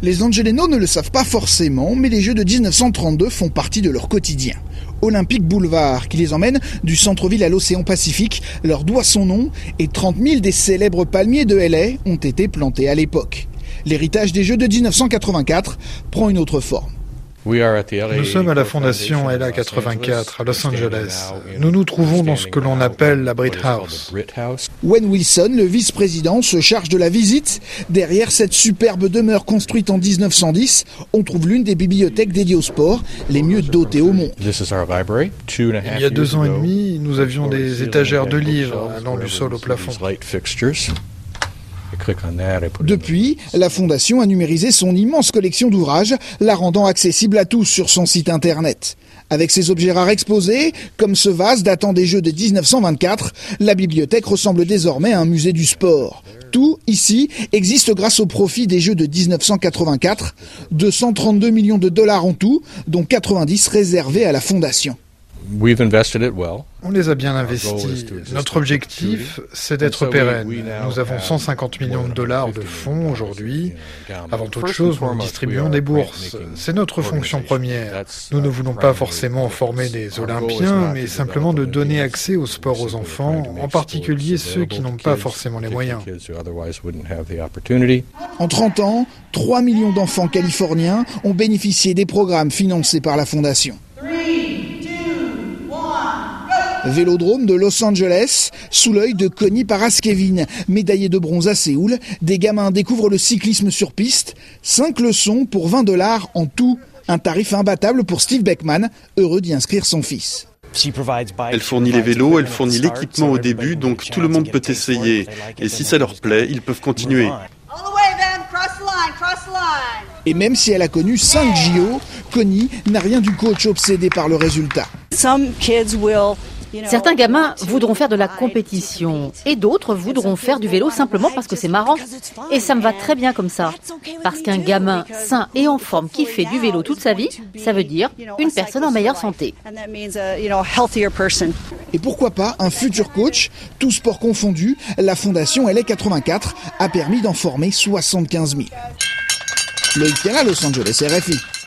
Les Angelenos ne le savent pas forcément, mais les Jeux de 1932 font partie de leur quotidien. Olympique Boulevard, qui les emmène du centre-ville à l'océan Pacifique, leur doit son nom et 30 000 des célèbres palmiers de LA ont été plantés à l'époque. L'héritage des Jeux de 1984 prend une autre forme. Nous sommes à la fondation LA 84 à Los Angeles. Nous nous trouvons dans ce que l'on appelle la Brit House. Wayne Wilson, le vice-président, se charge de la visite. Derrière cette superbe demeure construite en 1910, on trouve l'une des bibliothèques dédiées au sport, les mieux dotées au monde. Il y a deux ans et demi, nous avions des étagères de livres allant du sol au plafond. Depuis, la Fondation a numérisé son immense collection d'ouvrages, la rendant accessible à tous sur son site internet. Avec ses objets rares exposés, comme ce vase datant des Jeux de 1924, la bibliothèque ressemble désormais à un musée du sport. Tout, ici, existe grâce au profit des Jeux de 1984, 232 millions de dollars en tout, dont 90 réservés à la Fondation. On les a bien investis. Notre objectif, c'est d'être pérenne. Nous avons 150 millions de dollars de fonds aujourd'hui. Avant toute chose, nous distribuons des bourses. C'est notre fonction première. Nous ne voulons pas forcément former des Olympiens, mais simplement de donner accès au sport aux enfants, en particulier ceux qui n'ont pas forcément les moyens. En 30 ans, 3 millions d'enfants californiens ont bénéficié des programmes financés par la Fondation. Vélodrome de Los Angeles, sous l'œil de Connie Paraskevin, médaillé de bronze à Séoul, des gamins découvrent le cyclisme sur piste. 5 leçons pour 20 dollars en tout. Un tarif imbattable pour Steve Beckman, heureux d'y inscrire son fils. Elle fournit les vélos, elle fournit l'équipement au début, donc tout le monde peut essayer. Et si ça leur plaît, ils peuvent continuer. Et même si elle a connu 5 JO, Connie n'a rien du coach obsédé par le résultat. Certains gamins voudront faire de la compétition et d'autres voudront faire du vélo simplement parce que c'est marrant. Et ça me va très bien comme ça. Parce qu'un gamin sain et en forme qui fait du vélo toute sa vie, ça veut dire une personne en meilleure santé. Et pourquoi pas un futur coach, tout sport confondu, la fondation LA84 a permis d'en former 75 000. Loïc à Los Angeles, RFI.